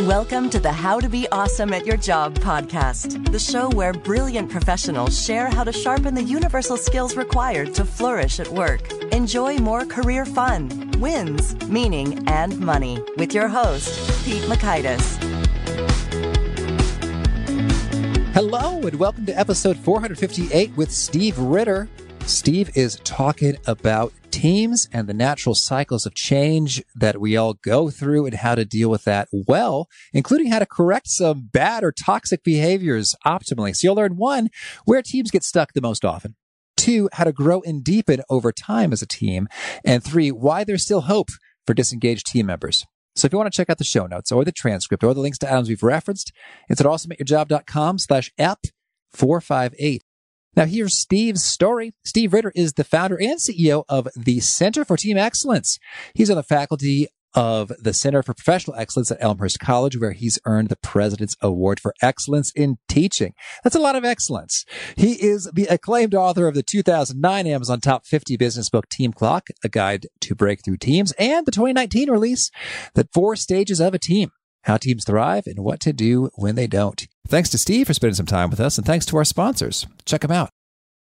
Welcome to the How to Be Awesome at Your Job podcast, the show where brilliant professionals share how to sharpen the universal skills required to flourish at work. Enjoy more career fun, wins, meaning, and money with your host, Pete Mockaitis. Hello, and welcome to episode 458 with Steve Ritter. Steve is talking about teams and the natural cycles of change that we all go through and how to deal with that well, including how to correct some bad or toxic behaviors optimally. So you'll learn one, where teams get stuck the most often. Two, how to grow and deepen over time as a team. And three, why there's still hope for disengaged team members. So if you want to check out the show notes or the transcript or the links to items we've referenced, it's at awesomeatyourjob.com slash ep 458. Now, here's Steve's story. Steve Ritter is the founder and CEO of the Center for Team Excellence. He's on the faculty of the Center for Professional Excellence at Elmhurst College, where he's earned the President's Award for Excellence in Teaching. That's a lot of excellence. He is the acclaimed author of the 2009 Amazon Top 50 business book, Team Clock, A Guide to Breakthrough Teams, and the 2019 release, The Four Stages of a Team how teams thrive, and what to do when they don't. Thanks to Steve for spending some time with us, and thanks to our sponsors. Check them out.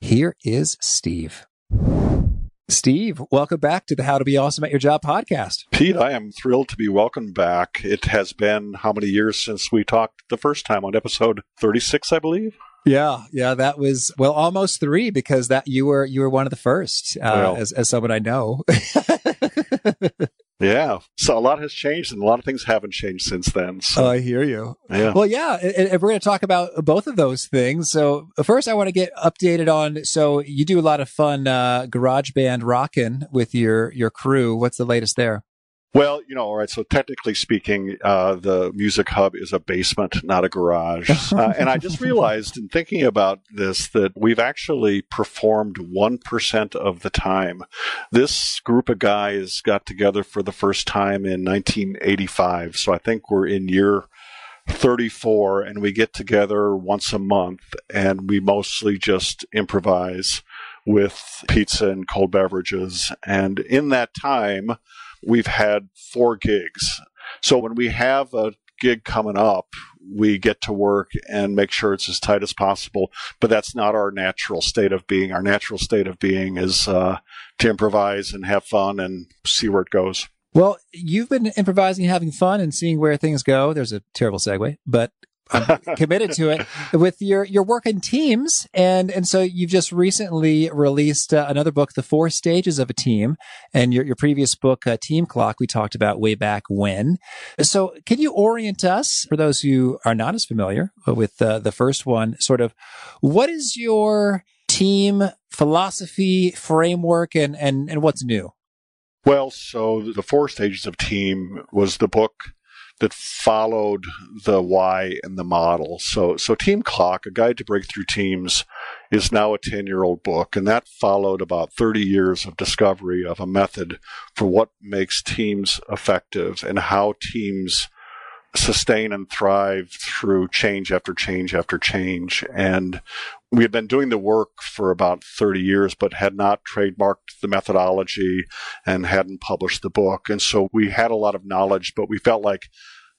Here is Steve. Steve, welcome back to the How to Be Awesome at Your Job podcast. Pete, I am thrilled to be welcomed back. It has been how many years since we talked the first time on episode 36, I believe? Yeah, yeah, that was well almost three because that you were you were one of the first uh, well, as as someone I know. Yeah. So a lot has changed and a lot of things haven't changed since then. So. Oh, I hear you. Yeah. Well, yeah. And, and we're going to talk about both of those things. So first I want to get updated on, so you do a lot of fun, uh, garage band rocking with your, your crew. What's the latest there? Well, you know, all right. So technically speaking, uh, the Music Hub is a basement, not a garage. Uh, and I just realized in thinking about this that we've actually performed 1% of the time. This group of guys got together for the first time in 1985. So I think we're in year 34 and we get together once a month and we mostly just improvise with pizza and cold beverages. And in that time, we've had four gigs. So when we have a gig coming up, we get to work and make sure it's as tight as possible. But that's not our natural state of being. Our natural state of being is uh, to improvise and have fun and see where it goes. Well, you've been improvising, having fun, and seeing where things go. There's a terrible segue, but I'm committed to it with your your work in teams. And and so you've just recently released uh, another book the four stages of a team and your your previous book uh, team clock we talked about way back when. So can you orient us for those who are not as familiar with uh, the first one sort of what is your team philosophy framework and and and what's new? Well so the four stages of team was the book that followed the why and the model. So, so Team Clock, a guide to breakthrough teams, is now a 10 year old book. And that followed about 30 years of discovery of a method for what makes teams effective and how teams sustain and thrive through change after change after change. And we had been doing the work for about 30 years, but had not trademarked the methodology and hadn't published the book. And so we had a lot of knowledge, but we felt like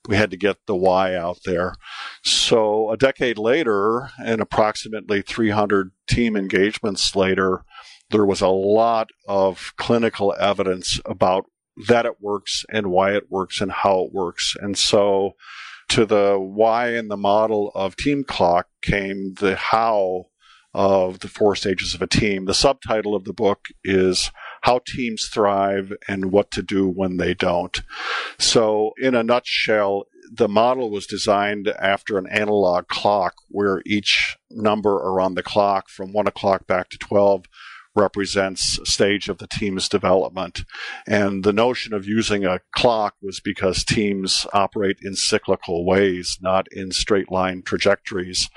we had to get the why out there. So a decade later, and approximately 300 team engagements later, there was a lot of clinical evidence about that it works and why it works and how it works. And so to the why and the model of team clock came the how of the four stages of a team. The subtitle of the book is How Teams Thrive and What to Do When They Don't. So, in a nutshell, the model was designed after an analog clock where each number around the clock from 1 o'clock back to 12 represents stage of the team's development. And the notion of using a clock was because teams operate in cyclical ways, not in straight line trajectories.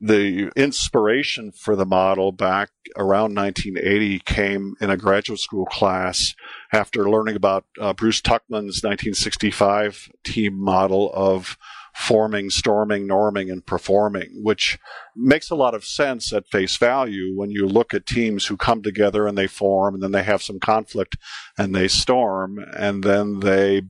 The inspiration for the model back around 1980 came in a graduate school class after learning about uh, Bruce Tuckman's 1965 team model of forming, storming, norming, and performing, which makes a lot of sense at face value when you look at teams who come together and they form and then they have some conflict and they storm and then they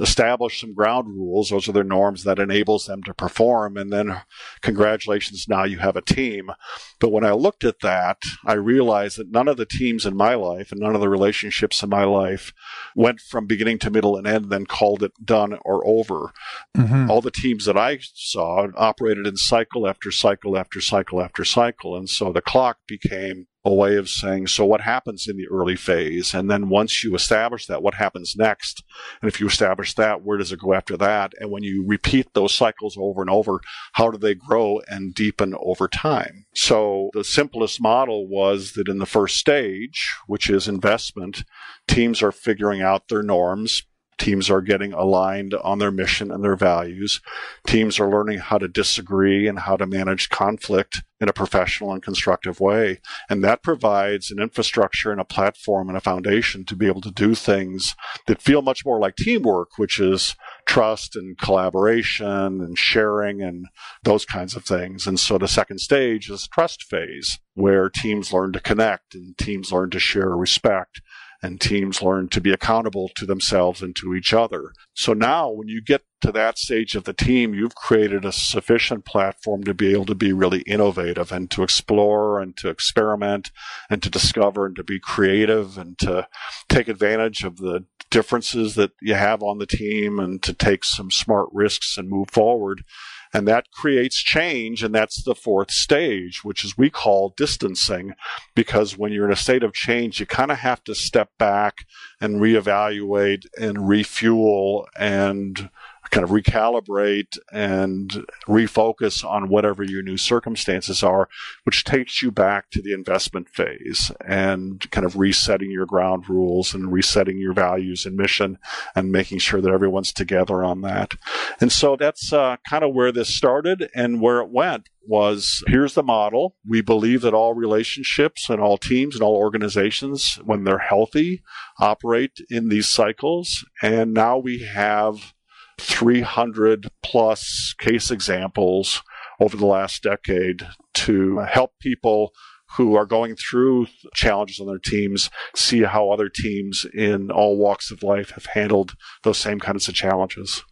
establish some ground rules. Those are their norms that enables them to perform. And then congratulations, now you have a team. But when I looked at that, I realized that none of the teams in my life and none of the relationships in my life went from beginning to middle and end, then called it done or over. Mm-hmm. All the teams that I saw operated in cycle after cycle after cycle after cycle. And so the clock became a way of saying, so what happens in the early phase? And then once you establish that, what happens next? And if you establish that, where does it go after that? And when you repeat those cycles over and over, how do they grow and deepen over time? So the simplest model was that in the first stage, which is investment, teams are figuring out their norms, Teams are getting aligned on their mission and their values. Teams are learning how to disagree and how to manage conflict in a professional and constructive way. And that provides an infrastructure and a platform and a foundation to be able to do things that feel much more like teamwork, which is trust and collaboration and sharing and those kinds of things. And so the second stage is trust phase where teams learn to connect and teams learn to share respect and teams learn to be accountable to themselves and to each other. So now when you get to that stage of the team, you've created a sufficient platform to be able to be really innovative and to explore and to experiment and to discover and to be creative and to take advantage of the differences that you have on the team and to take some smart risks and move forward. And that creates change. And that's the fourth stage, which is we call distancing, because when you're in a state of change, you kind of have to step back and reevaluate and refuel and kind of recalibrate and refocus on whatever your new circumstances are, which takes you back to the investment phase and kind of resetting your ground rules and resetting your values and mission and making sure that everyone's together on that. And so that's uh, kind of where this started and where it went was here's the model. We believe that all relationships and all teams and all organizations, when they're healthy, operate in these cycles. And now we have 300 plus case examples over the last decade to help people who are going through challenges on their teams see how other teams in all walks of life have handled those same kinds of challenges.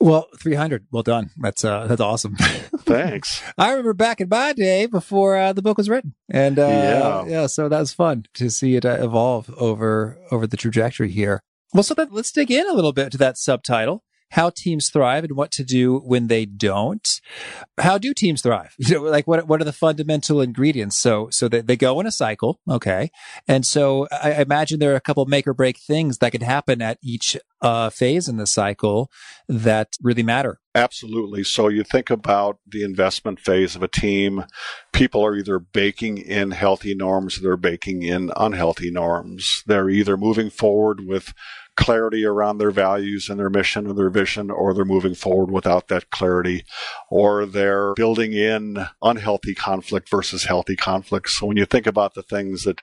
Well, 300. Well done. That's uh, that's awesome. Thanks. I remember back in my day before uh, the book was written, and uh, yeah, yeah. So that was fun to see it uh, evolve over over the trajectory here. Well, so that, let's dig in a little bit to that subtitle how teams thrive and what to do when they don't. How do teams thrive? You know, like what what are the fundamental ingredients? So so they, they go in a cycle, okay, and so I, imagine there are a couple make or break things that can happen at each uh, phase in the cycle that really matter. Absolutely. So you think about the investment phase of a team. People are either baking in healthy norms, or they're baking in unhealthy norms. They're either moving forward with clarity around their values and their mission and their vision, or they're moving forward without that clarity, or they're building in unhealthy conflict versus healthy conflict. So when you think about the things that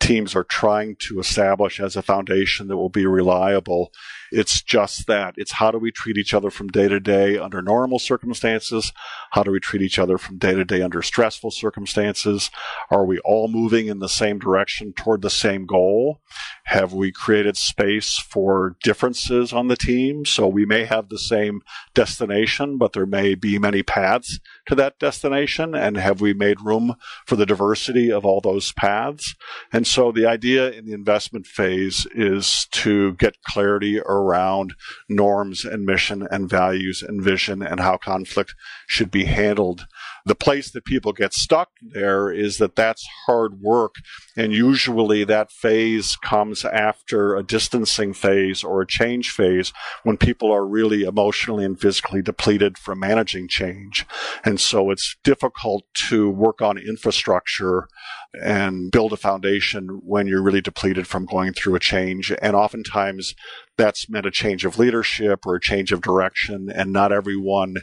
teams are trying to establish as a foundation that will be reliable, It's just that. It's how do we treat each other from day to day under normal circumstances? How do we treat each other from day to day under stressful circumstances? Are we all moving in the same direction toward the same goal? Have we created space for differences on the team? So we may have the same destination, but there may be many paths to that destination. And have we made room for the diversity of all those paths? And so the idea in the investment phase is to get clarity around norms and mission and values and vision and how conflict should be handled the place that people get stuck there is that that's hard work. And usually that phase comes after a distancing phase or a change phase when people are really emotionally and physically depleted from managing change. And so it's difficult to work on infrastructure and build a foundation when you're really depleted from going through a change. And oftentimes that's meant a change of leadership or a change of direction, and not everyone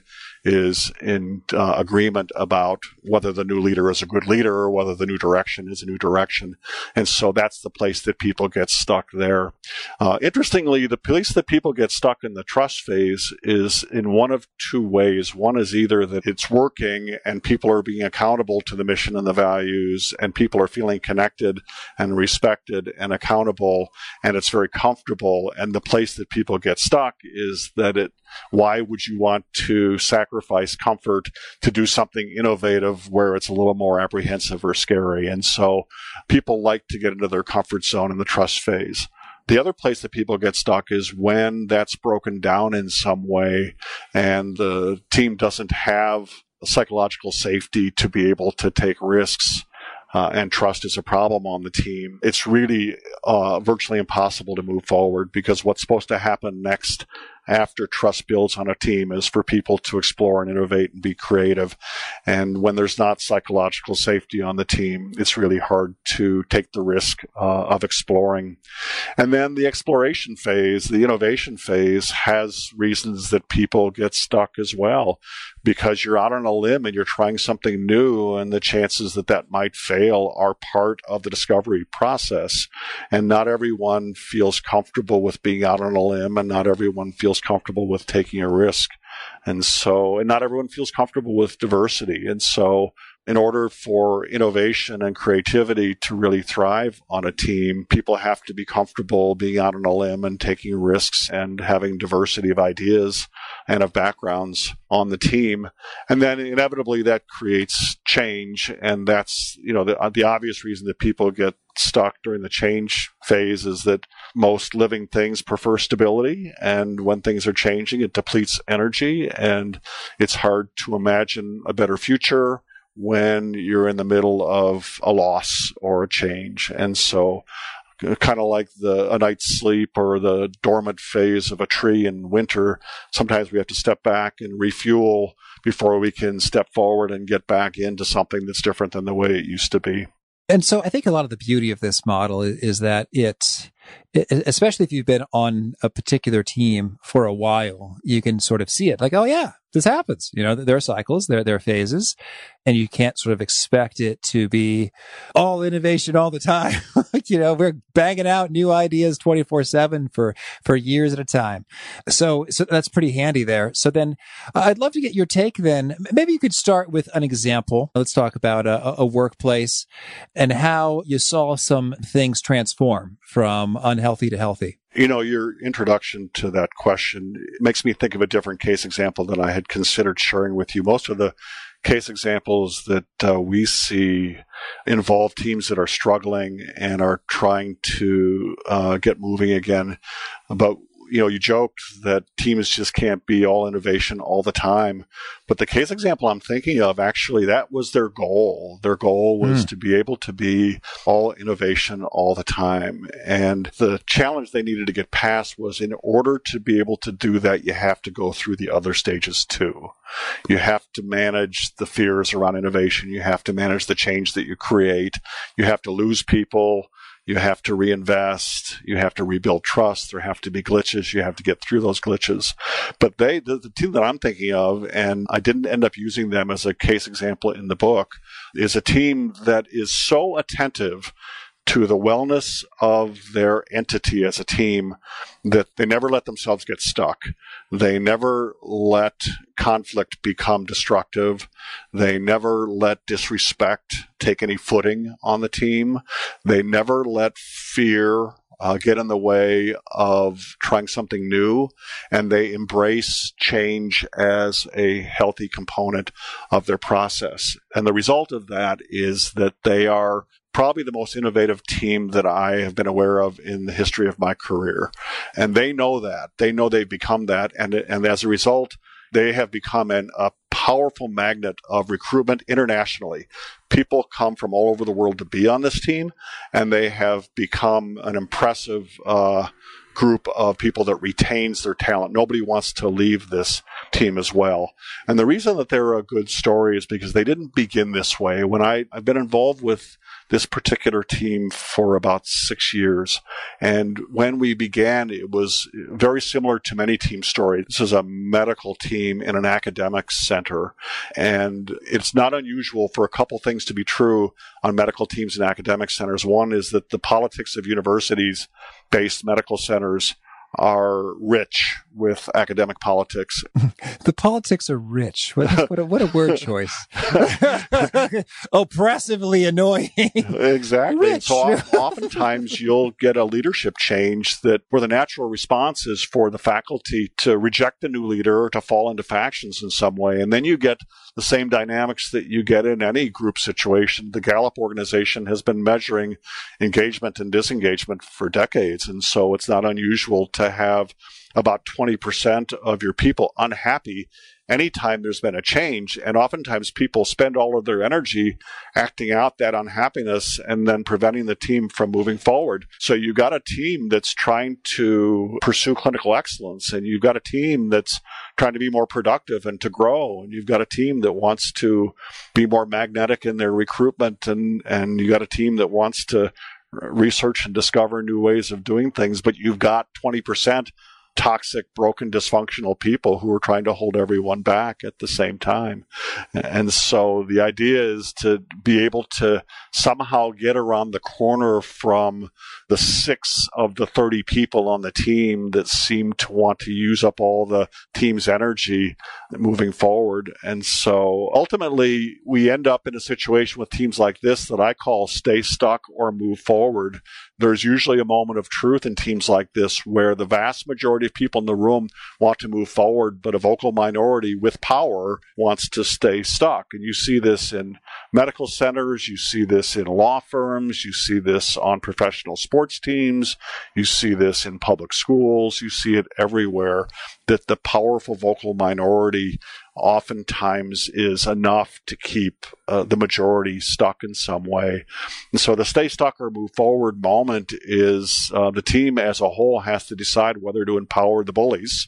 is in uh, agreement about whether the new leader is a good leader or whether the new direction is a new direction. And so that's the place that people get stuck there. Uh, interestingly, the place that people get stuck in the trust phase is in one of two ways. One is either that it's working and people are being accountable to the mission and the values, and people are feeling connected and respected and accountable, and it's very comfortable. And the place that people get stuck is that it, why would you want to sacrifice comfort to do something innovative where it's a little more apprehensive or scary? And so people like to get into their comfort zone in the trust phase. The other place that people get stuck is when that's broken down in some way and the team doesn't have psychological safety to be able to take risks uh, and trust is a problem on the team, it's really uh, virtually impossible to move forward because what's supposed to happen next after trust builds on a team is for people to explore and innovate and be creative. And when there's not psychological safety on the team, it's really hard to take the risk uh, of exploring. And then the exploration phase, the innovation phase has reasons that people get stuck as well because you're out on a limb and you're trying something new and the chances that that might fail are part of the discovery process. And not everyone feels comfortable with being out on a limb and not everyone feels comfortable with taking a risk. And so, and not everyone feels comfortable with diversity. And so in order for innovation and creativity to really thrive on a team, people have to be comfortable being out on a limb and taking risks and having diversity of ideas and of backgrounds on the team. And then inevitably that creates change. And that's, you know, the, the obvious reason that people get stuck during the change phase is that most living things prefer stability. And when things are changing, it depletes energy and it's hard to imagine a better future when you're in the middle of a loss or a change. And so kind of like the a night's sleep or the dormant phase of a tree in winter, sometimes we have to step back and refuel before we can step forward and get back into something that's different than the way it used to be. And so I think a lot of the beauty of this model is, that it, it, especially if you've been on a particular team for a while, you can sort of see it like, oh yeah, this happens. You know, there are cycles, there, there are phases, and you can't sort of expect it to be all innovation all the time. you know, we're banging out new ideas 24 seven for, for years at a time. So, so that's pretty handy there. So then uh, I'd love to get your take then. Maybe you could start with an example. Let's talk about a, a workplace and how you saw some things transform from unhealthy to healthy. You know, your introduction to that question makes me think of a different case example than I had considered sharing with you. Most of the case examples that uh, we see involve teams that are struggling and are trying to uh, get moving again. But you know, you joked that teams just can't be all innovation all the time. But the case example I'm thinking of, actually, that was their goal. Their goal was mm. to be able to be all innovation all the time. And the challenge they needed to get past was in order to be able to do that, you have to go through the other stages too. You have to manage the fears around innovation. You have to manage the change that you create. You have to lose people you have to reinvest, you have to rebuild trust, there have to be glitches, you have to get through those glitches. But they, the, the, team that I'm thinking of, and I didn't end up using them as a case example in the book, is a team that is so attentive to the wellness of their entity as a team that they never let themselves get stuck. They never let conflict become destructive. They never let disrespect take any footing on the team. They never let fear uh, get in the way of trying something new, and they embrace change as a healthy component of their process. And the result of that is that they are probably the most innovative team that I have been aware of in the history of my career. And they know that. They know they've become that. And, and as a result, they have become an, a powerful magnet of recruitment internationally. People come from all over the world to be on this team, and they have become an impressive uh, group of people that retains their talent. Nobody wants to leave this team as well. And the reason that they're a good story is because they didn't begin this way. When I, I've been involved with this particular team for about six years. And when we began, it was very similar to many team stories. This is a medical team in an academic center. And it's not unusual for a couple things to be true on medical teams and academic centers. One is that the politics of universities based medical centers are rich with academic politics. the politics are rich. What, what, a, what a word choice. Oppressively annoying. exactly. Rich. So oftentimes you'll get a leadership change that where the natural response is for the faculty to reject the new leader or to fall into factions in some way. And then you get the same dynamics that you get in any group situation. The Gallup organization has been measuring engagement and disengagement for decades. And so it's not unusual to have about 20% of your people unhappy anytime there's been a change. And oftentimes people spend all of their energy acting out that unhappiness and then preventing the team from moving forward. So you've got a team that's trying to pursue clinical excellence and you've got a team that's trying to be more productive and to grow. And you've got a team that wants to be more magnetic in their recruitment and, and you got a team that wants to research and discover new ways of doing things, but you've got 20% toxic, broken, dysfunctional people who are trying to hold everyone back at the same time. And so the idea is to be able to somehow get around the corner from the six of the 30 people on the team that seem to want to use up all the team's energy moving forward. And so ultimately, we end up in a situation with teams like this that I call stay stuck or move forward. There's usually a moment of truth in teams like this where the vast majority of people in the room want to move forward, but a vocal minority with power wants to stay stuck. And you see this in medical centers, you see this in law firms, you see this on professional sports teams, you see this in public schools, you see it everywhere that the powerful vocal minority oftentimes is enough to keep uh, the majority stuck in some way. And so the stay stuck or move forward moment is uh, the team as a whole has to decide whether to empower the bullies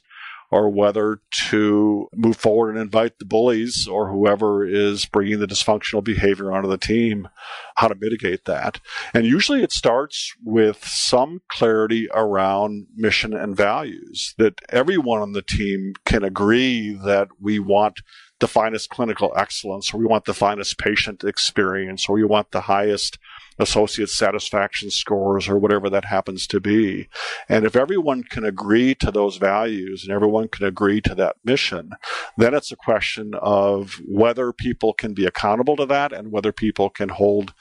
or whether to move forward and invite the bullies or whoever is bringing the dysfunctional behavior onto the team, how to mitigate that. And usually it starts with some clarity around mission and values that everyone on the team can agree that we want the finest clinical excellence, or we want the finest patient experience, or we want the highest associate satisfaction scores or whatever that happens to be. And if everyone can agree to those values and everyone can agree to that mission, then it's a question of whether people can be accountable to that and whether people can hold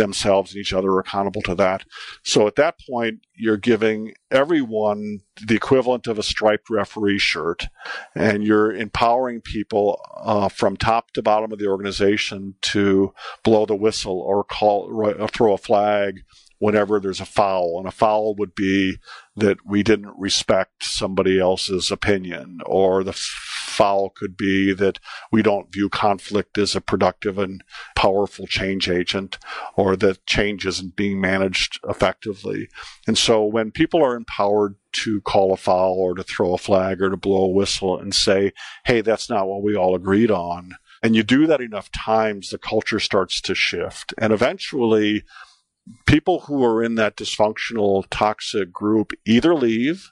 themselves and each other accountable to that. So at that point, you're giving everyone the equivalent of a striped referee shirt, and you're empowering people uh, from top to bottom of the organization to blow the whistle or call or throw a flag whenever there's a foul. And a foul would be that we didn't respect somebody else's opinion, or the foul could be that we don't view conflict as a productive and powerful change agent, or that change isn't being managed effectively. And so when people are empowered to call a foul or to throw a flag or to blow a whistle and say, hey, that's not what we all agreed on. And you do that enough times, the culture starts to shift. And eventually, people who are in that dysfunctional, toxic group either leave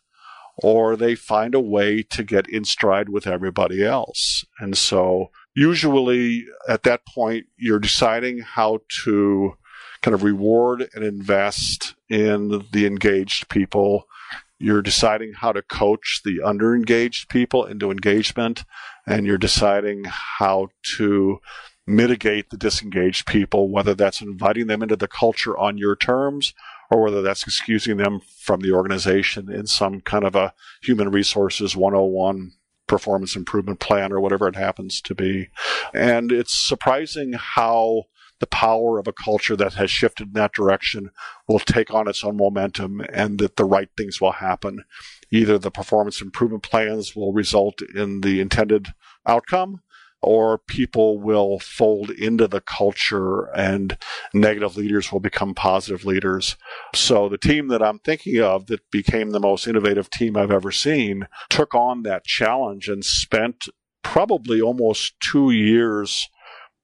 or they find a way to get in stride with everybody else. And so, usually at that point, you're deciding how to kind of reward and invest in the engaged people. You're deciding how to coach the underengaged people into engagement, and you're deciding how to mitigate the disengaged people, whether that's inviting them into the culture on your terms or whether that's excusing them from the organization in some kind of a human resources 101 performance improvement plan or whatever it happens to be. And it's surprising how the power of a culture that has shifted in that direction will take on its own momentum and that the right things will happen. Either the performance improvement plans will result in the intended outcome or people will fold into the culture and negative leaders will become positive leaders. So the team that I'm thinking of that became the most innovative team I've ever seen took on that challenge and spent probably almost two years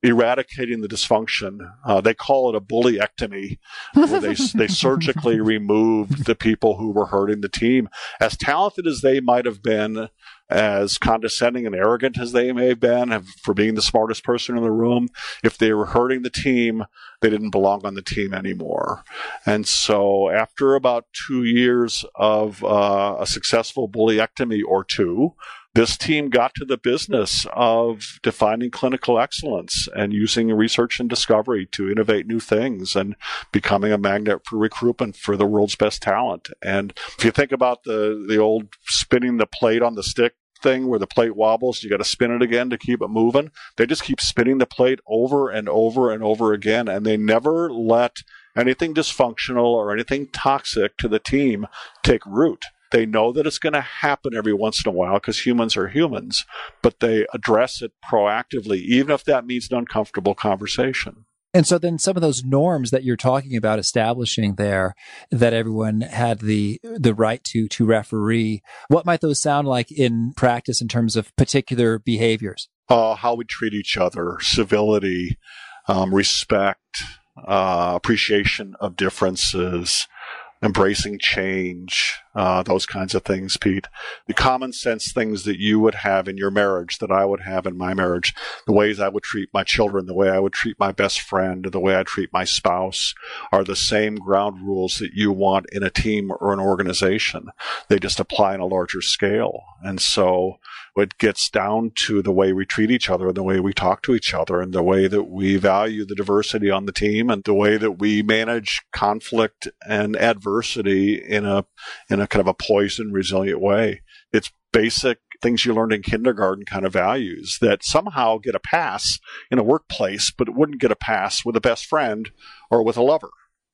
eradicating the dysfunction. Uh, they call it a bullyectomy, where they they surgically removed the people who were hurting the team. As talented as they might have been, as condescending and arrogant as they may have been for being the smartest person in the room, if they were hurting the team, they didn't belong on the team anymore. And so, after about two years of uh, a successful bullyectomy or two, this team got to the business of defining clinical excellence and using research and discovery to innovate new things and becoming a magnet for recruitment for the world's best talent. And if you think about the, the old spinning the plate on the stick thing where the plate wobbles, you got to spin it again to keep it moving. They just keep spinning the plate over and over and over again, and they never let anything dysfunctional or anything toxic to the team take root. They know that it's going to happen every once in a while because humans are humans, but they address it proactively, even if that means an uncomfortable conversation. And so then some of those norms that you're talking about establishing there that everyone had the the right to to referee, what might those sound like in practice in terms of particular behaviors? Uh, how we treat each other, civility, um, respect, uh, appreciation of differences, embracing change, uh, those kinds of things, Pete. The common sense things that you would have in your marriage, that I would have in my marriage, the ways I would treat my children, the way I would treat my best friend, the way I treat my spouse, are the same ground rules that you want in a team or an organization. They just apply on a larger scale. And so it gets down to the way we treat each other and the way we talk to each other and the way that we value the diversity on the team and the way that we manage conflict and adversity in a in a kind of a poised and resilient way. It's basic things you learned in kindergarten kind of values that somehow get a pass in a workplace, but it wouldn't get a pass with a best friend or with a lover.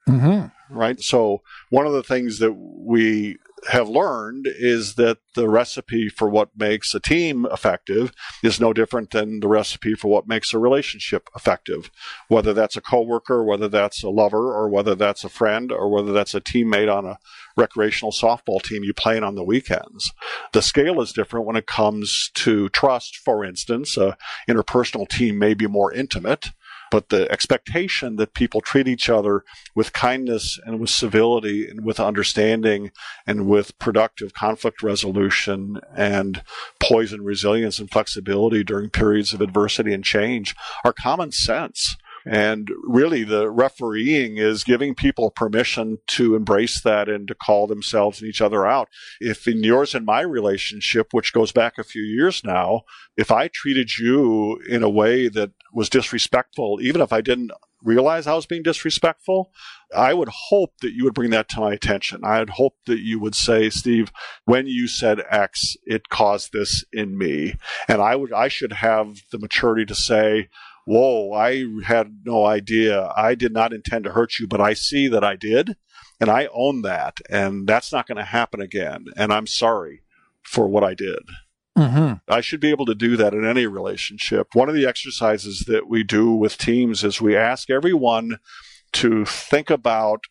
Mm-hmm. Right. So one of the things that we have learned is that the recipe for what makes a team effective is no different than the recipe for what makes a relationship effective. Whether that's a coworker, whether that's a lover, or whether that's a friend, or whether that's a teammate on a recreational softball team you play on the weekends. The scale is different when it comes to trust, for instance. A interpersonal team may be more intimate but the expectation that people treat each other with kindness and with civility and with understanding and with productive conflict resolution and poise and resilience and flexibility during periods of adversity and change are common sense. And really, the refereeing is giving people permission to embrace that and to call themselves and each other out. If in yours and my relationship, which goes back a few years now, if I treated you in a way that was disrespectful, even if I didn't realize I was being disrespectful, I would hope that you would bring that to my attention. I'd hope that you would say, Steve, when you said X, it caused this in me. And I would, I should have the maturity to say, whoa, I had no idea. I did not intend to hurt you, but I see that I did. And I own that. And that's not going to happen again. And I'm sorry for what I did. Mm-hmm. I should be able to do that in any relationship. One of the exercises that we do with teams is we ask everyone to think about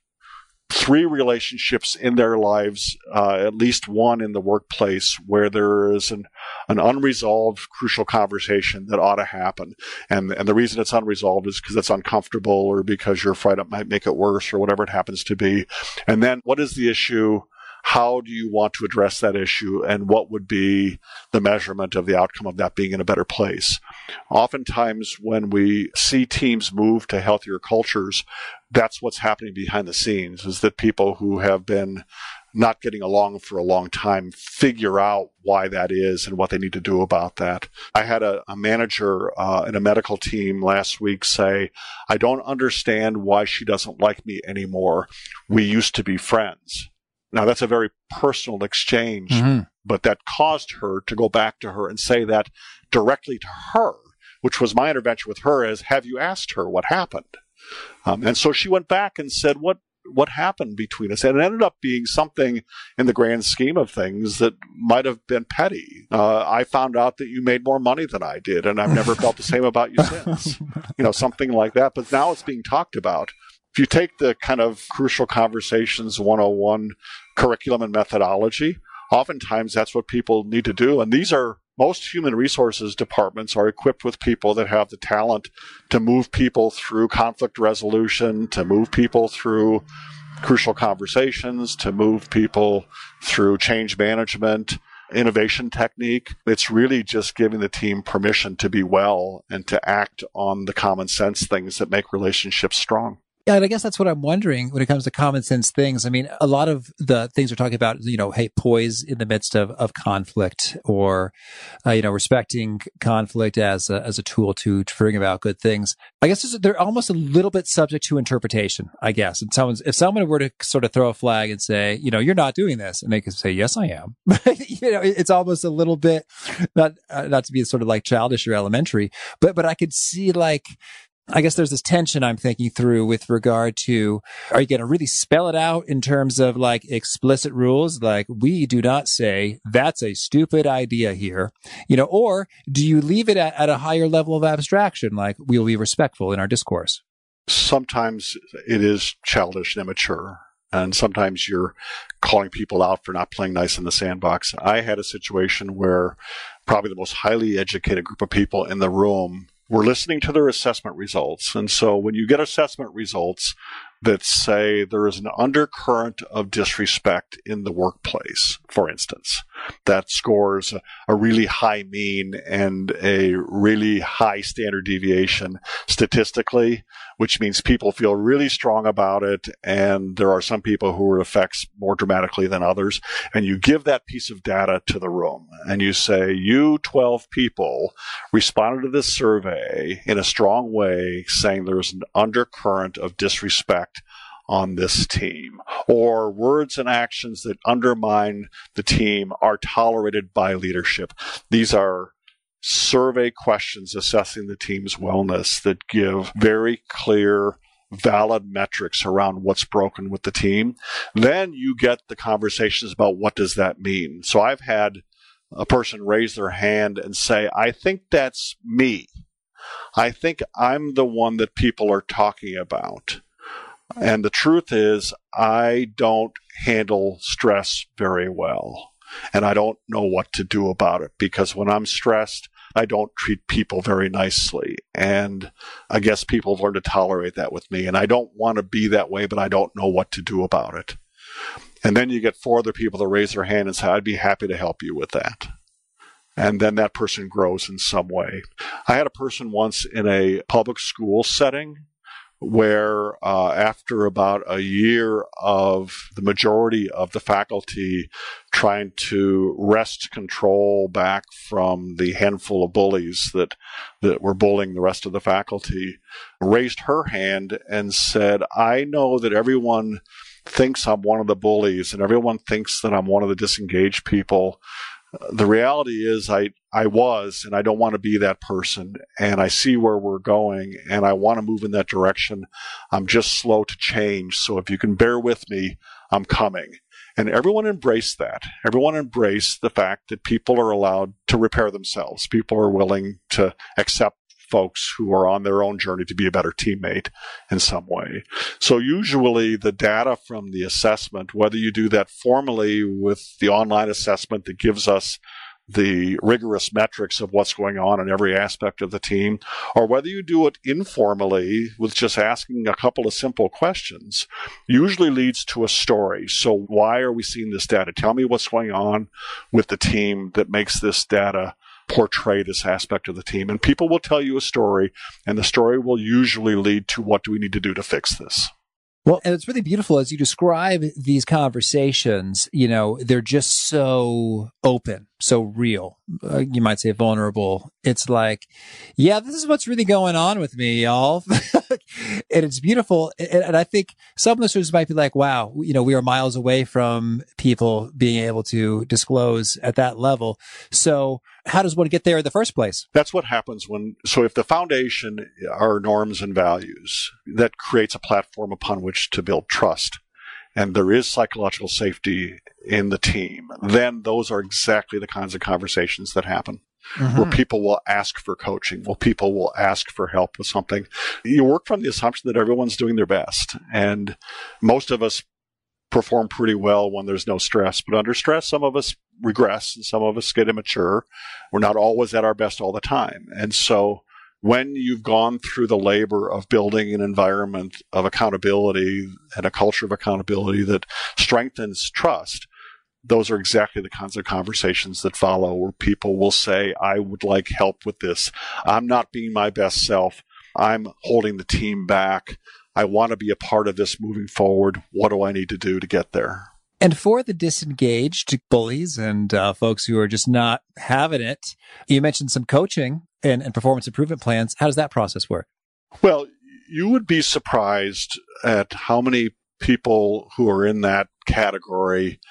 three relationships in their lives, uh, at least one in the workplace, where there is an, an unresolved crucial conversation that ought to happen. And, and the reason it's unresolved is because it's uncomfortable or because you're afraid it might make it worse or whatever it happens to be. And then what is the issue? How do you want to address that issue? And what would be the measurement of the outcome of that being in a better place? Oftentimes, when we see teams move to healthier cultures, that's what's happening behind the scenes is that people who have been not getting along for a long time figure out why that is and what they need to do about that. I had a, a manager uh, in a medical team last week say, I don't understand why she doesn't like me anymore. We used to be friends. Now that's a very personal exchange, mm-hmm. but that caused her to go back to her and say that directly to her, which was my intervention with her is, have you asked her what happened? Um, and so she went back and said, what, what happened between us. And it ended up being something in the grand scheme of things that might have been petty. Uh, I found out that you made more money than I did, and I've never felt the same about you since. You know, something like that. But now it's being talked about. If you take the kind of crucial conversations 101 curriculum and methodology, oftentimes that's what people need to do. And these are most human resources departments are equipped with people that have the talent to move people through conflict resolution, to move people through crucial conversations, to move people through change management, innovation technique. It's really just giving the team permission to be well and to act on the common sense things that make relationships strong. Yeah, and I guess that's what I'm wondering when it comes to common sense things. I mean, a lot of the things we're talking about, you know, hey, poise in the midst of, of conflict or, uh, you know, respecting conflict as a, as a tool to, to bring about good things. I guess they're almost a little bit subject to interpretation, I guess. And someone's, if someone were to sort of throw a flag and say, you know, you're not doing this, and they could say, yes, I am. you know, it's almost a little bit, not, uh, not to be sort of like childish or elementary, but, but I could see like, I guess there's this tension I'm thinking through with regard to are you going to really spell it out in terms of like explicit rules? Like we do not say that's a stupid idea here, you know, or do you leave it at, at a higher level of abstraction? Like we'll be respectful in our discourse. Sometimes it is childish and immature. And sometimes you're calling people out for not playing nice in the sandbox. I had a situation where probably the most highly educated group of people in the room we're listening to their assessment results. And so when you get assessment results that say there is an undercurrent of disrespect in the workplace, for instance, that scores a really high mean and a really high standard deviation statistically, which means people feel really strong about it. And there are some people who it affects more dramatically than others. And you give that piece of data to the room and you say, you 12 people responded to this survey in a strong way, saying there's an undercurrent of disrespect on this team, or words and actions that undermine the team are tolerated by leadership. These are survey questions assessing the team's wellness that give very clear valid metrics around what's broken with the team. Then you get the conversations about what does that mean. So i've had a person raise their hand and say i think that's me. I think i'm the one that people are talking about. And the truth is i don't handle stress very well and I don't know what to do about it because when I'm stressed, I don't treat people very nicely. And I guess people have learned to tolerate that with me. And I don't want to be that way, but I don't know what to do about it. And then you get four other people to raise their hand and say, I'd be happy to help you with that. And then that person grows in some way. I had a person once in a public school setting where uh, after about a year of the majority of the faculty trying to wrest control back from the handful of bullies that that were bullying the rest of the faculty, raised her hand and said, "I know that everyone." thinks I'm one of the bullies and everyone thinks that I'm one of the disengaged people the reality is I, I was and I don't want to be that person and I see where we're going and I want to move in that direction. I'm just slow to change. So if you can bear with me, I'm coming. And everyone embraced that. Everyone embraced the fact that people are allowed to repair themselves. People are willing to accept folks who are on their own journey to be a better teammate in some way. So usually the data from the assessment, whether you do that formally with the online assessment that gives us the rigorous metrics of what's going on in every aspect of the team, or whether you do it informally with just asking a couple of simple questions, usually leads to a story. So why are we seeing this data? Tell me what's going on with the team that makes this data portray this aspect of the team. And people will tell you a story, and the story will usually lead to what do we need to do to fix this. Well, and it's really beautiful as you describe these conversations, you know, they're just so open, so real. Uh, you might say vulnerable. It's like, yeah, this is what's really going on with me, y'all. and it's beautiful. And, and, I think some listeners might be like, wow, you know, we are miles away from people being able to disclose at that level. So how does one get there in the first place? That's what happens when, so if the foundation are norms and values, that creates a platform upon which to build trust. And there is psychological safety in the team, then those are exactly the kinds of conversations that happen. Mm-hmm. Where people will ask for coaching, where people will ask for help with something. You work from the assumption that everyone's doing their best. And most of us perform pretty well when there's no stress. But under stress, some of us regress and some of us get immature. We're not always at our best all the time. And so when you've gone through the labor of building an environment of accountability and a culture of accountability that strengthens trust, those are exactly the kinds of conversations that follow where people will say, I would like help with this. I'm not being my best self. I'm holding the team back. I want to be a part of this moving forward. What do I need to do to get there? And for the disengaged bullies and uh, folks who are just not having it, you mentioned some coaching and, and performance improvement plans. How does that process work? Well, you would be surprised at how many people who are in that category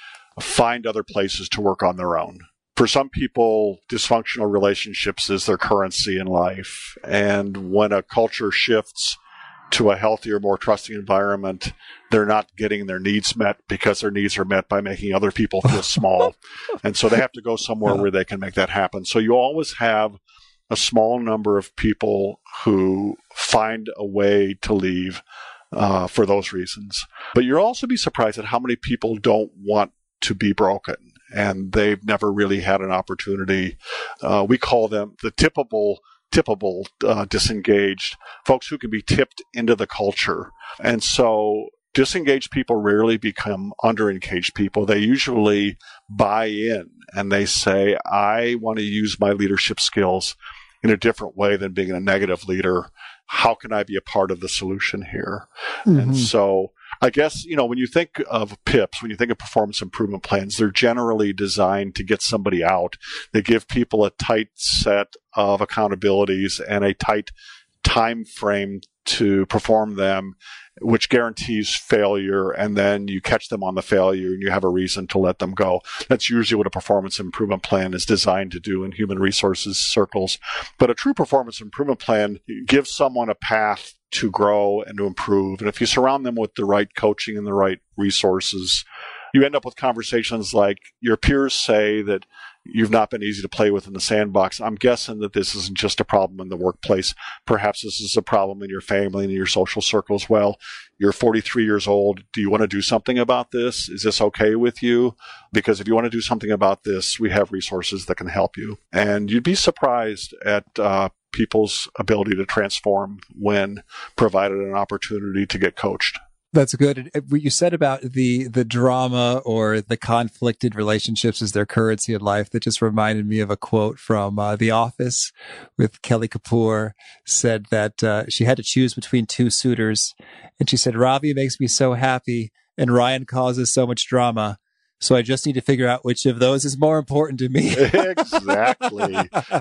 find other places to work on their own. For some people, dysfunctional relationships is their currency in life. And when a culture shifts, to a healthier, more trusting environment, they're not getting their needs met because their needs are met by making other people feel small. and so they have to go somewhere where they can make that happen. So you always have a small number of people who find a way to leave uh, for those reasons. But you'll also be surprised at how many people don't want to be broken and they've never really had an opportunity. Uh, we call them the tippable tippable, uh, disengaged folks who can be tipped into the culture. And so disengaged people rarely become underengaged people. They usually buy in and they say, I want to use my leadership skills in a different way than being a negative leader. How can I be a part of the solution here? Mm-hmm. And so I guess, you know, when you think of PIPs, when you think of performance improvement plans, they're generally designed to get somebody out. They give people a tight set of accountabilities and a tight time frame to perform them, which guarantees failure. And then you catch them on the failure and you have a reason to let them go. That's usually what a performance improvement plan is designed to do in human resources circles. But a true performance improvement plan gives someone a path to grow and to improve. And if you surround them with the right coaching and the right resources, you end up with conversations like your peers say that you've not been easy to play with in the sandbox. I'm guessing that this isn't just a problem in the workplace. Perhaps this is a problem in your family and your social circle as well. You're 43 years old. Do you want to do something about this? Is this okay with you? Because if you want to do something about this, we have resources that can help you. And you'd be surprised at uh, people's ability to transform when provided an opportunity to get coached. That's good. What you said about the the drama or the conflicted relationships as their currency in life that just reminded me of a quote from uh, The Office, with Kelly Kapoor said that uh, she had to choose between two suitors, and she said Ravi makes me so happy, and Ryan causes so much drama. So I just need to figure out which of those is more important to me. exactly.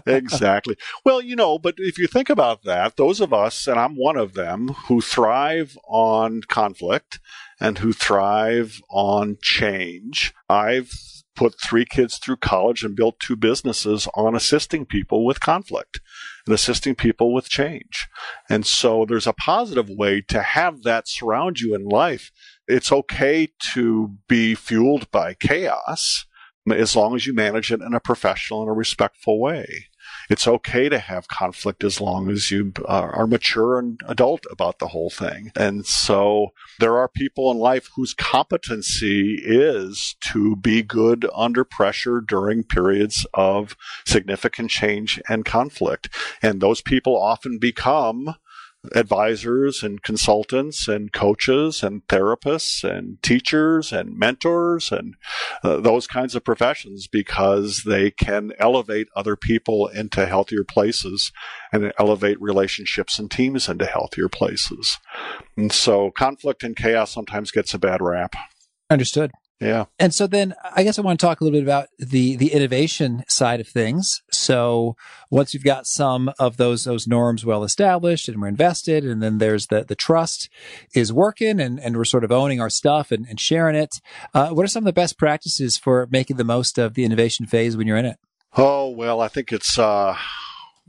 Exactly. Well, you know, but if you think about that, those of us, and I'm one of them, who thrive on conflict and who thrive on change, I've put three kids through college and built two businesses on assisting people with conflict and assisting people with change. And so there's a positive way to have that surround you in life it's okay to be fueled by chaos as long as you manage it in a professional and a respectful way. It's okay to have conflict as long as you uh, are mature and adult about the whole thing. And so there are people in life whose competency is to be good under pressure during periods of significant change and conflict. And those people often become advisors and consultants and coaches and therapists and teachers and mentors and uh, those kinds of professions because they can elevate other people into healthier places and elevate relationships and teams into healthier places. And so conflict and chaos sometimes gets a bad rap. Understood. Yeah. And so then I guess I want to talk a little bit about the the innovation side of things. So once you've got some of those those norms well established and we're invested and then there's the the trust is working and, and we're sort of owning our stuff and, and sharing it. Uh, what are some of the best practices for making the most of the innovation phase when you're in it? Oh, well, I think it's uh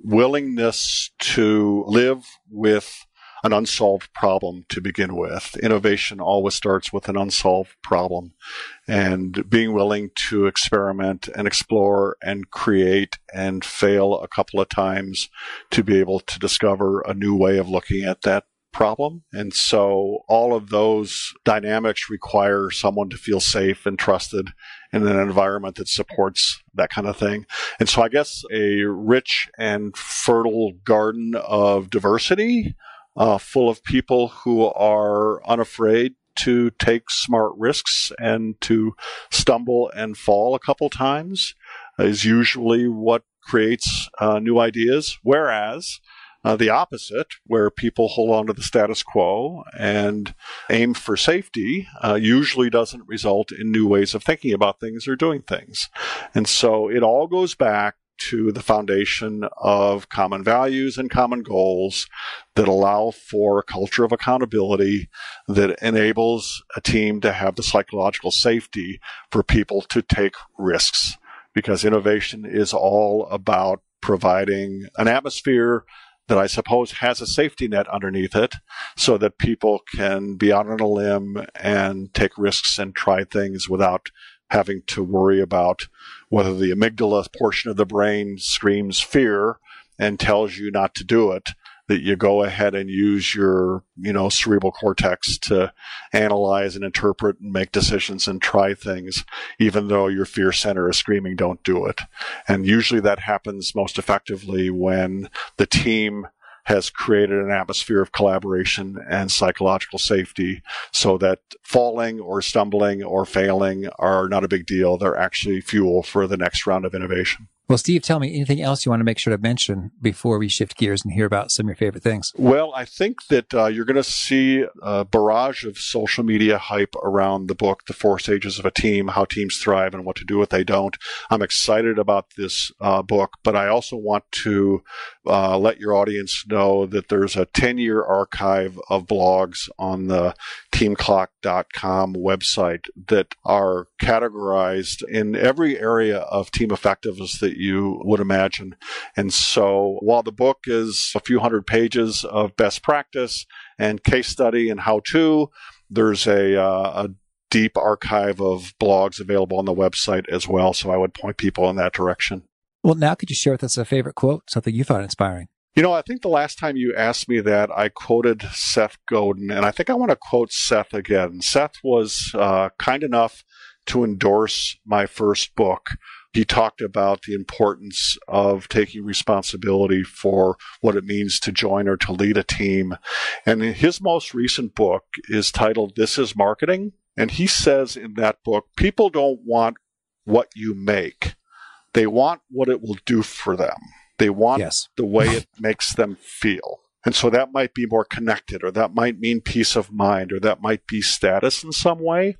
willingness to live with an unsolved problem to begin with. Innovation always starts with an unsolved problem and being willing to experiment and explore and create and fail a couple of times to be able to discover a new way of looking at that problem. And so all of those dynamics require someone to feel safe and trusted in an environment that supports that kind of thing. And so I guess a rich and fertile garden of diversity uh, full of people who are unafraid to take smart risks and to stumble and fall a couple times is usually what creates uh, new ideas. Whereas uh, the opposite, where people hold on to the status quo and aim for safety, uh, usually doesn't result in new ways of thinking about things or doing things. And so it all goes back to the foundation of common values and common goals that allow for a culture of accountability that enables a team to have the psychological safety for people to take risks. Because innovation is all about providing an atmosphere that I suppose has a safety net underneath it so that people can be out on a limb and take risks and try things without having to worry about whether the amygdala portion of the brain screams fear and tells you not to do it that you go ahead and use your, you know, cerebral cortex to analyze and interpret and make decisions and try things, even though your fear center is screaming, don't do it. And usually that happens most effectively when the team has created an atmosphere of collaboration and psychological safety so that falling or stumbling or failing are not a big deal. They're actually fuel for the next round of innovation. Well, Steve, tell me anything else you want to make sure to mention before we shift gears and hear about some of your favorite things. Well, I think that uh, you're going to see a barrage of social media hype around the book, The Four Stages of a Team, How Teams Thrive and What to Do What They Don't. I'm excited about this uh, book, but I also want to uh, let your audience know that there's a 10 year archive of blogs on the teamclock.com website that are categorized in every area of team effectiveness that you would imagine. And so while the book is a few hundred pages of best practice and case study and how to, there's a, uh, a deep archive of blogs available on the website as well. So I would point people in that direction. Well, now could you share with us a favorite quote, something you found inspiring? You know, I think the last time you asked me that, I quoted Seth Godin, and I think I want to quote Seth again. Seth was uh, kind enough to endorse my first book. He talked about the importance of taking responsibility for what it means to join or to lead a team. And his most recent book is titled This is Marketing. And he says in that book, people don't want what you make. They want what it will do for them. They want yes. the way it makes them feel. And so that might be more connected, or that might mean peace of mind, or that might be status in some way.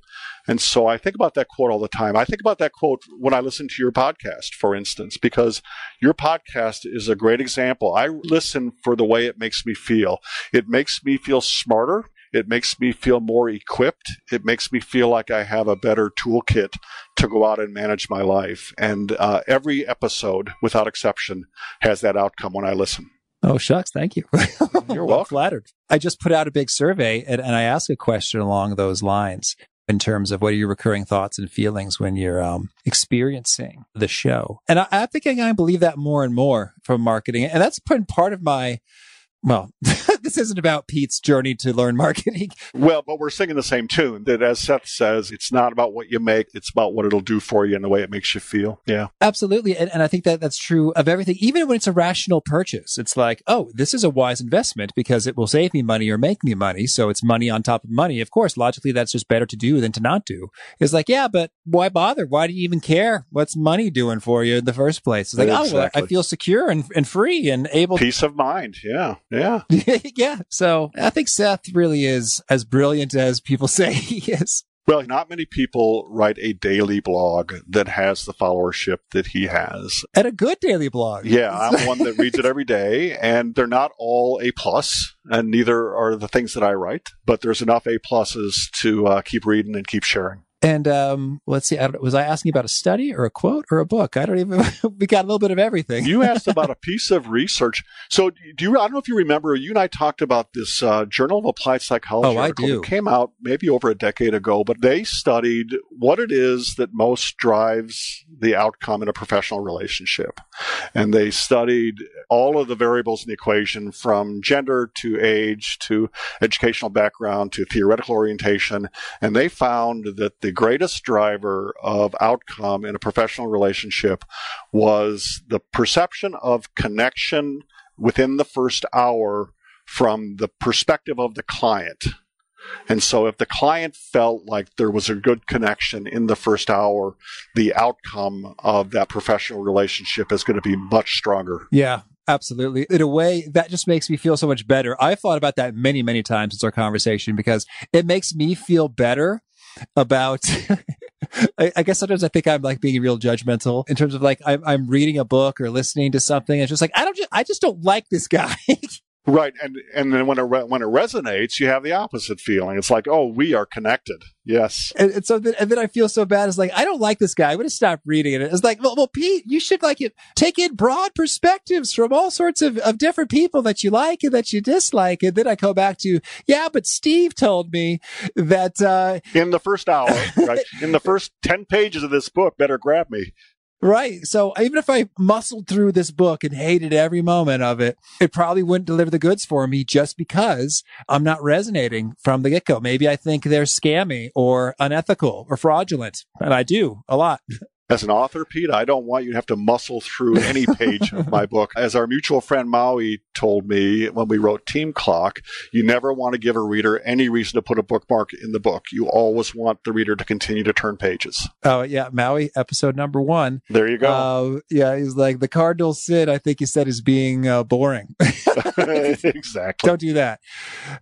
And so I think about that quote all the time. I think about that quote when I listen to your podcast, for instance, because your podcast is a great example. I listen for the way it makes me feel. It makes me feel smarter. It makes me feel more equipped. It makes me feel like I have a better toolkit to go out and manage my life. And uh, every episode, without exception, has that outcome when I listen. Oh, shucks. Thank you. You're well flattered. I just put out a big survey and, and I asked a question along those lines in terms of what are your recurring thoughts and feelings when you're um, experiencing the show. And I, I'm thinking I believe that more and more from marketing. And that's been part of my well, this isn't about Pete's journey to learn marketing. Well, but we're singing the same tune that as Seth says, it's not about what you make, it's about what it'll do for you and the way it makes you feel. Yeah. Absolutely. And, and I think that that's true of everything, even when it's a rational purchase. It's like, oh, this is a wise investment because it will save me money or make me money. So it's money on top of money. Of course, logically, that's just better to do than to not do. It's like, yeah, but why bother? Why do you even care? What's money doing for you in the first place? It's like, exactly. oh, well, I feel secure and, and free and able. Peace of mind. Yeah. Yeah. yeah. So I think Seth really is as brilliant as people say he is. Well, not many people write a daily blog that has the followership that he has. And a good daily blog. Yeah, I'm one that reads it every day, and they're not all A plus, and neither are the things that I write. But there's enough A pluses to uh, keep reading and keep sharing. And um, let's see, I was I asking about a study or a quote or a book? I don't even. we got a little bit of everything. you asked about a piece of research. So do you? I don't know if you remember. You and I talked about this uh, Journal of Applied Psychology. Oh, do. It came out maybe over a decade ago, but they studied what it is that most drives the outcome in a professional relationship, and they studied all of the variables in the equation from gender to age to educational background to theoretical orientation, and they found that the the greatest driver of outcome in a professional relationship was the perception of connection within the first hour from the perspective of the client. And so if the client felt like there was a good connection in the first hour, the outcome of that professional relationship is going to be much stronger. Yeah. Absolutely. In a way, that just makes me feel so much better. I've thought about that many, many times since our conversation because it makes me feel better about I, I, guess sometimes I think I'm like being real judgmental in terms of like I'm, I'm reading a book or listening to something. And It's just like I don't just I just don't like this guy. Right, and and then when it re- when it resonates, you have the opposite feeling. It's like, oh, we are connected. Yes, and, and so then, and then I feel so bad. It's like I don't like this guy. I'm gonna stop reading it. It's like, well, well, Pete, you should like it. Take in broad perspectives from all sorts of of different people that you like and that you dislike. And then I go back to, yeah, but Steve told me that uh, in the first hour, right, in the first ten pages of this book, better grab me. Right. So even if I muscled through this book and hated every moment of it, it probably wouldn't deliver the goods for me just because I'm not resonating from the get go. Maybe I think they're scammy or unethical or fraudulent. And I do a lot. As an author, Pete, I don't want you to have to muscle through any page of my book. As our mutual friend Maui told me when we wrote Team Clock, you never want to give a reader any reason to put a bookmark in the book. You always want the reader to continue to turn pages. Oh, yeah. Maui, episode number one. There you go. Uh, yeah. He's like, the cardinal sin, I think he said, is being uh, boring. exactly. Don't do that.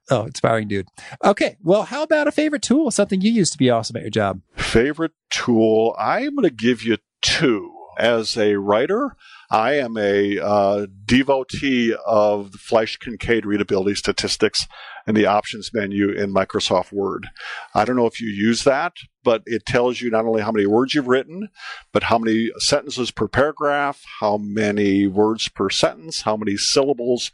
Oh, inspiring dude. Okay. Well, how about a favorite tool? Something you use to be awesome at your job? Favorite tool? I'm going to give you two. As a writer, I am a uh, devotee of the Flesch Kincaid readability statistics and the options menu in Microsoft Word. I don't know if you use that, but it tells you not only how many words you've written, but how many sentences per paragraph, how many words per sentence, how many syllables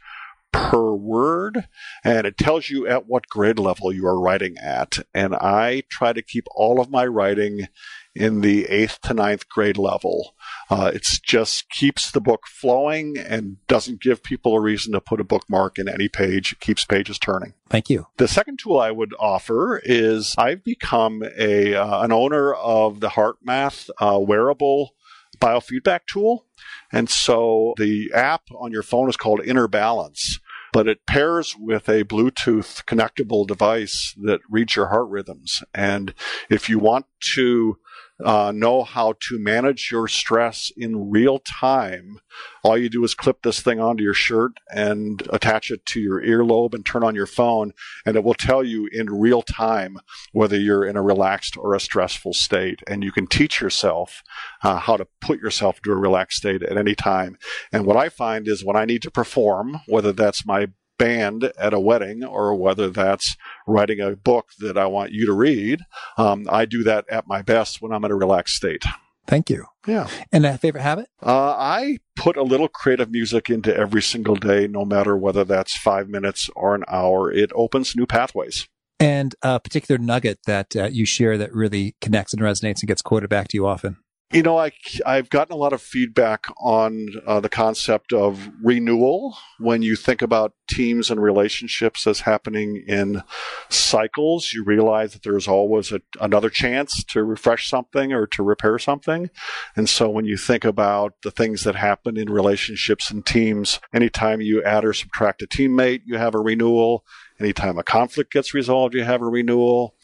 per word, and it tells you at what grade level you are writing at. And I try to keep all of my writing in the eighth to ninth grade level. Uh, it just keeps the book flowing and doesn't give people a reason to put a bookmark in any page. It keeps pages turning. Thank you. The second tool I would offer is I've become a uh, an owner of the HeartMath uh, wearable biofeedback tool. And so the app on your phone is called Inner Balance but it pairs with a Bluetooth connectable device that reads your heart rhythms. And if you want to uh, know how to manage your stress in real time, all you do is clip this thing onto your shirt and attach it to your earlobe and turn on your phone, and it will tell you in real time whether you're in a relaxed or a stressful state. And you can teach yourself uh, how to put yourself into a relaxed state at any time. And what I find is when I need to perform, whether that's my band at a wedding or whether that's writing a book that I want you to read, um, I do that at my best when I'm in a relaxed state. Thank you. Yeah. And a favorite habit? Uh, I put a little creative music into every single day, no matter whether that's five minutes or an hour. It opens new pathways. And a particular nugget that uh, you share that really connects and resonates and gets quoted back to you often? You know, I, I've gotten a lot of feedback on uh, the concept of renewal when you think about teams and relationships as happening in cycles. You realize that there's always a, another chance to refresh something or to repair something. And so when you think about the things that happen in relationships and teams, anytime you add or subtract a teammate, you have a renewal. Anytime a conflict gets resolved, you have a renewal.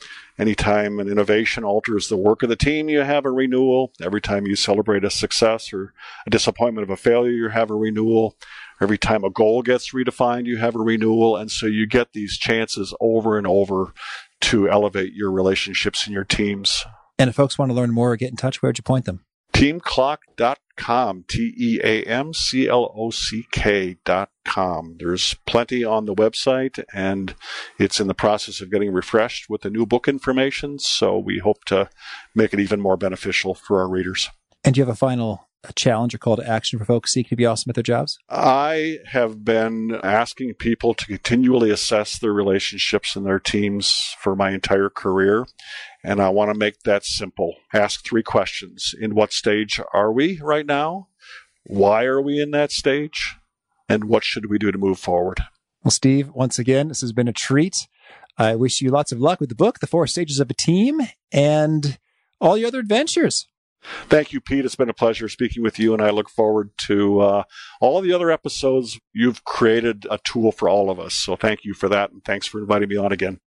Anytime an innovation alters the work of the team, you have a renewal. Every time you celebrate a success or a disappointment of a failure, you have a renewal. Every time a goal gets redefined, you have a renewal. And so you get these chances over and over to elevate your relationships and your teams. And if folks want to learn more or get in touch, where'd you point them? Teamclock.com, T E A M C L O C K.com. There's plenty on the website, and it's in the process of getting refreshed with the new book information. So we hope to make it even more beneficial for our readers. And do you have a final a challenge or call to action for folks seeking to be awesome at their jobs? I have been asking people to continually assess their relationships and their teams for my entire career. And I want to make that simple. Ask three questions. In what stage are we right now? Why are we in that stage? And what should we do to move forward? Well, Steve, once again, this has been a treat. I wish you lots of luck with the book, The Four Stages of a Team, and all your other adventures. Thank you, Pete. It's been a pleasure speaking with you, and I look forward to uh, all the other episodes. You've created a tool for all of us. So thank you for that, and thanks for inviting me on again.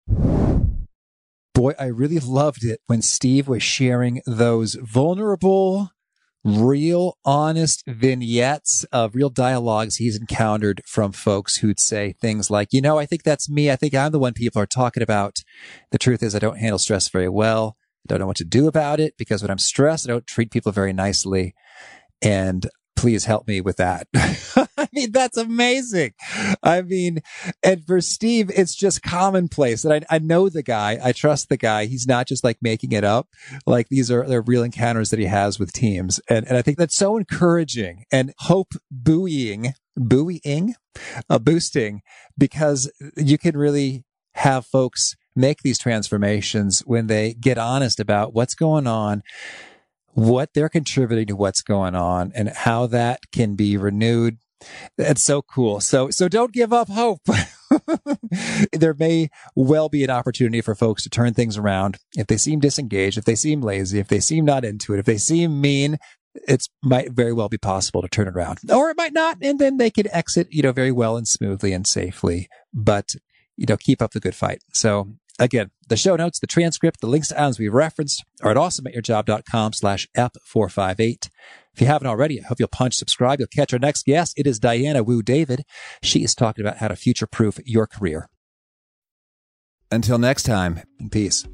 Boy, I really loved it when Steve was sharing those vulnerable, real, honest vignettes of real dialogues he's encountered from folks who'd say things like, you know, I think that's me. I think I'm the one people are talking about. The truth is, I don't handle stress very well. I don't know what to do about it because when I'm stressed, I don't treat people very nicely. And please help me with that. I mean, that's amazing. I mean, and for Steve, it's just commonplace. And I, I know the guy. I trust the guy. He's not just like making it up. Like these are, they're real encounters that he has with teams. And, and I think that's so encouraging and hope buoying, buoying, uh, boosting because you can really have folks make these transformations when they get honest about what's going on, what they're contributing to what's going on, and how that can be renewed. That's so cool. So, so don't give up hope. there may well be an opportunity for folks to turn things around. If they seem disengaged, if they seem lazy, if they seem not into it, if they seem mean, it might very well be possible to turn it around or it might not. And then they could exit, you know, very well and smoothly and safely, but you know, keep up the good fight. So Again, the show notes, the transcript, the links to items we've referenced are at awesomeatyourjob.com slash F458. If you haven't already, I hope you'll punch subscribe. You'll catch our next guest. It is Diana Wu David. She is talking about how to future proof your career. Until next time, in peace.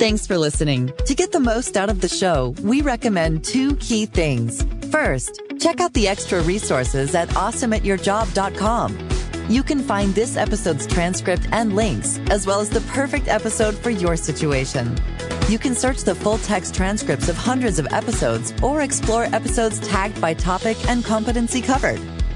Thanks for listening. To get the most out of the show, we recommend two key things. First, check out the extra resources at awesomeatyourjob.com. You can find this episode's transcript and links, as well as the perfect episode for your situation. You can search the full text transcripts of hundreds of episodes or explore episodes tagged by topic and competency covered.